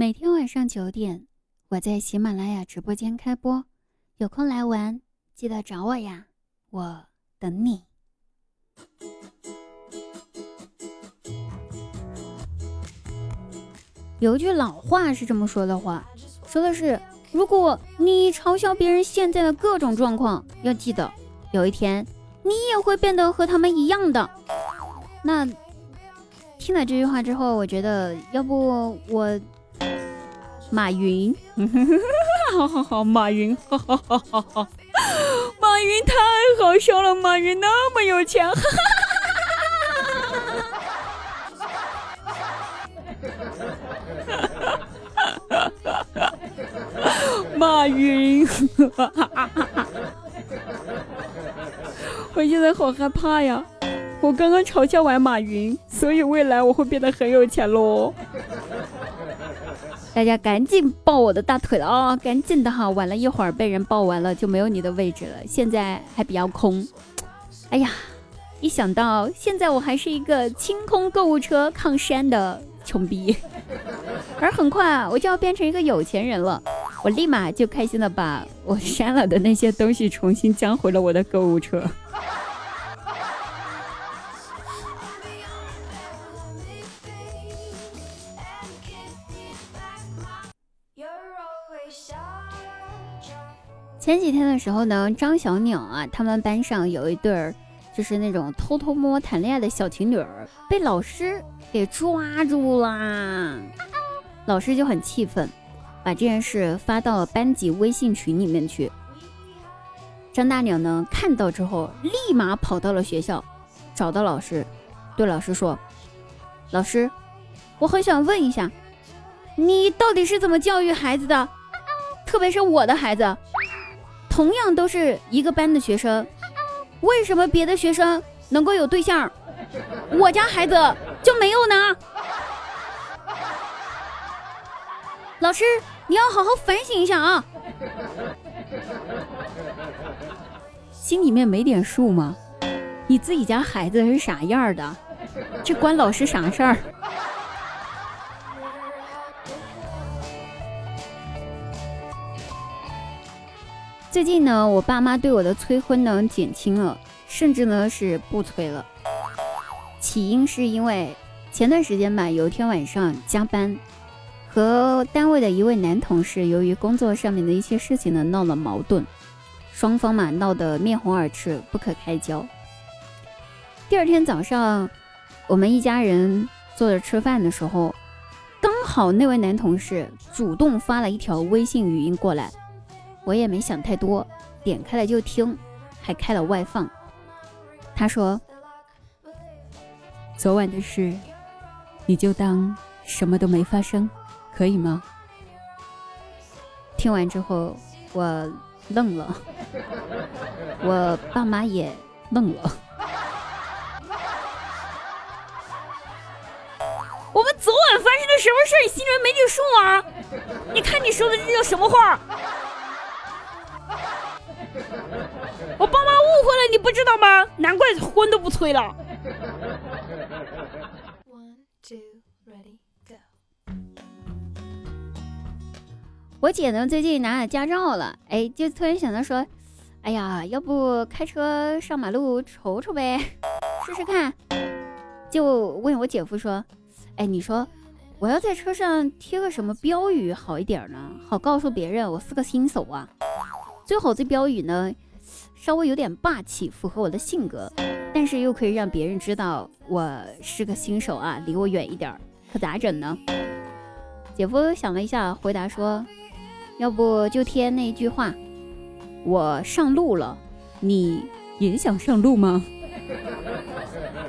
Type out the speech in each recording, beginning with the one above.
每天晚上九点，我在喜马拉雅直播间开播，有空来玩，记得找我呀，我等你。有一句老话是这么说的话，说的是：如果你嘲笑别人现在的各种状况，要记得有一天你也会变得和他们一样的。那听了这句话之后，我觉得要不我马云，好好好，马云，哈哈哈哈哈，马云太好笑了，马云那么有钱，哈哈哈哈哈哈，马云，哈哈哈哈哈，我现在好害怕呀。我刚刚嘲笑完马云，所以未来我会变得很有钱喽！大家赶紧抱我的大腿了啊！赶紧的哈，晚了一会儿被人抱完了就没有你的位置了。现在还比较空，哎呀，一想到现在我还是一个清空购物车抗山的穷逼，而很快我就要变成一个有钱人了，我立马就开心的把我删了的那些东西重新加回了我的购物车。前几天的时候呢，张小鸟啊，他们班上有一对儿，就是那种偷偷摸摸谈恋爱的小情侣，被老师给抓住啦。老师就很气愤，把这件事发到了班级微信群里面去。张大鸟呢看到之后，立马跑到了学校，找到老师，对老师说：“老师，我很想问一下，你到底是怎么教育孩子的？特别是我的孩子。”同样都是一个班的学生，为什么别的学生能够有对象，我家孩子就没有呢？老师，你要好好反省一下啊！心里面没点数吗？你自己家孩子是啥样的？这关老师啥事儿？最近呢，我爸妈对我的催婚呢减轻了，甚至呢是不催了。起因是因为前段时间吧，有一天晚上加班，和单位的一位男同事由于工作上面的一些事情呢闹了矛盾，双方嘛闹得面红耳赤，不可开交。第二天早上，我们一家人坐着吃饭的时候，刚好那位男同事主动发了一条微信语音过来。我也没想太多，点开了就听，还开了外放。他说：“昨晚的事，你就当什么都没发生，可以吗？”听完之后，我愣了，我爸妈也愣了。我们昨晚发生了什么事，你心里没点数啊？你看你说的这叫什么话？误会了，你不知道吗？难怪婚都不催了。我姐呢，最近拿了驾照了，哎，就突然想到说，哎呀，要不开车上马路瞅瞅呗，试试看。就问我姐夫说，哎，你说我要在车上贴个什么标语好一点呢？好告诉别人我是个新手啊。最好这标语呢，稍微有点霸气，符合我的性格，但是又可以让别人知道我是个新手啊，离我远一点，可咋整呢？姐夫想了一下，回答说：“要不就贴那一句话，我上路了，你也想上路吗？”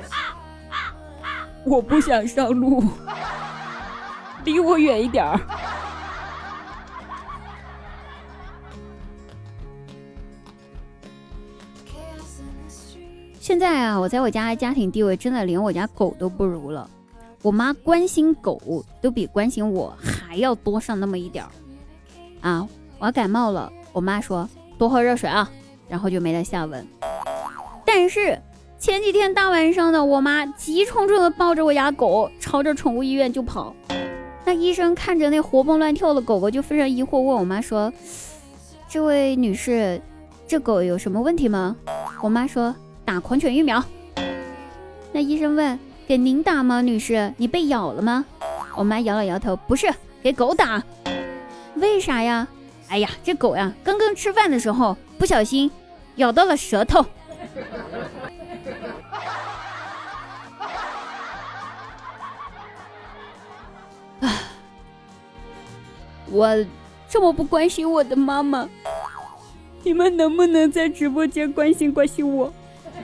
我不想上路，离我远一点儿。现在啊，我在我家家庭地位真的连我家狗都不如了。我妈关心狗都比关心我还要多上那么一点儿。啊，我要感冒了，我妈说多喝热水啊，然后就没了下文。但是前几天大晚上的，我妈急冲冲的抱着我家狗，朝着宠物医院就跑。那医生看着那活蹦乱跳的狗狗，就非常疑惑，问我妈说：“这位女士，这狗有什么问题吗？”我妈说：“打狂犬疫苗。”那医生问：“给您打吗，女士？你被咬了吗？”我妈摇了摇头：“不是，给狗打。”为啥呀？哎呀，这狗呀，刚刚吃饭的时候不小心咬到了舌头。啊我这么不关心我的妈妈，你们能不能在直播间关心关心我？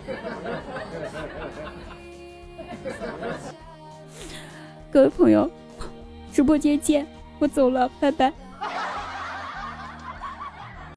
各位朋友，直播间见，我走了，拜拜。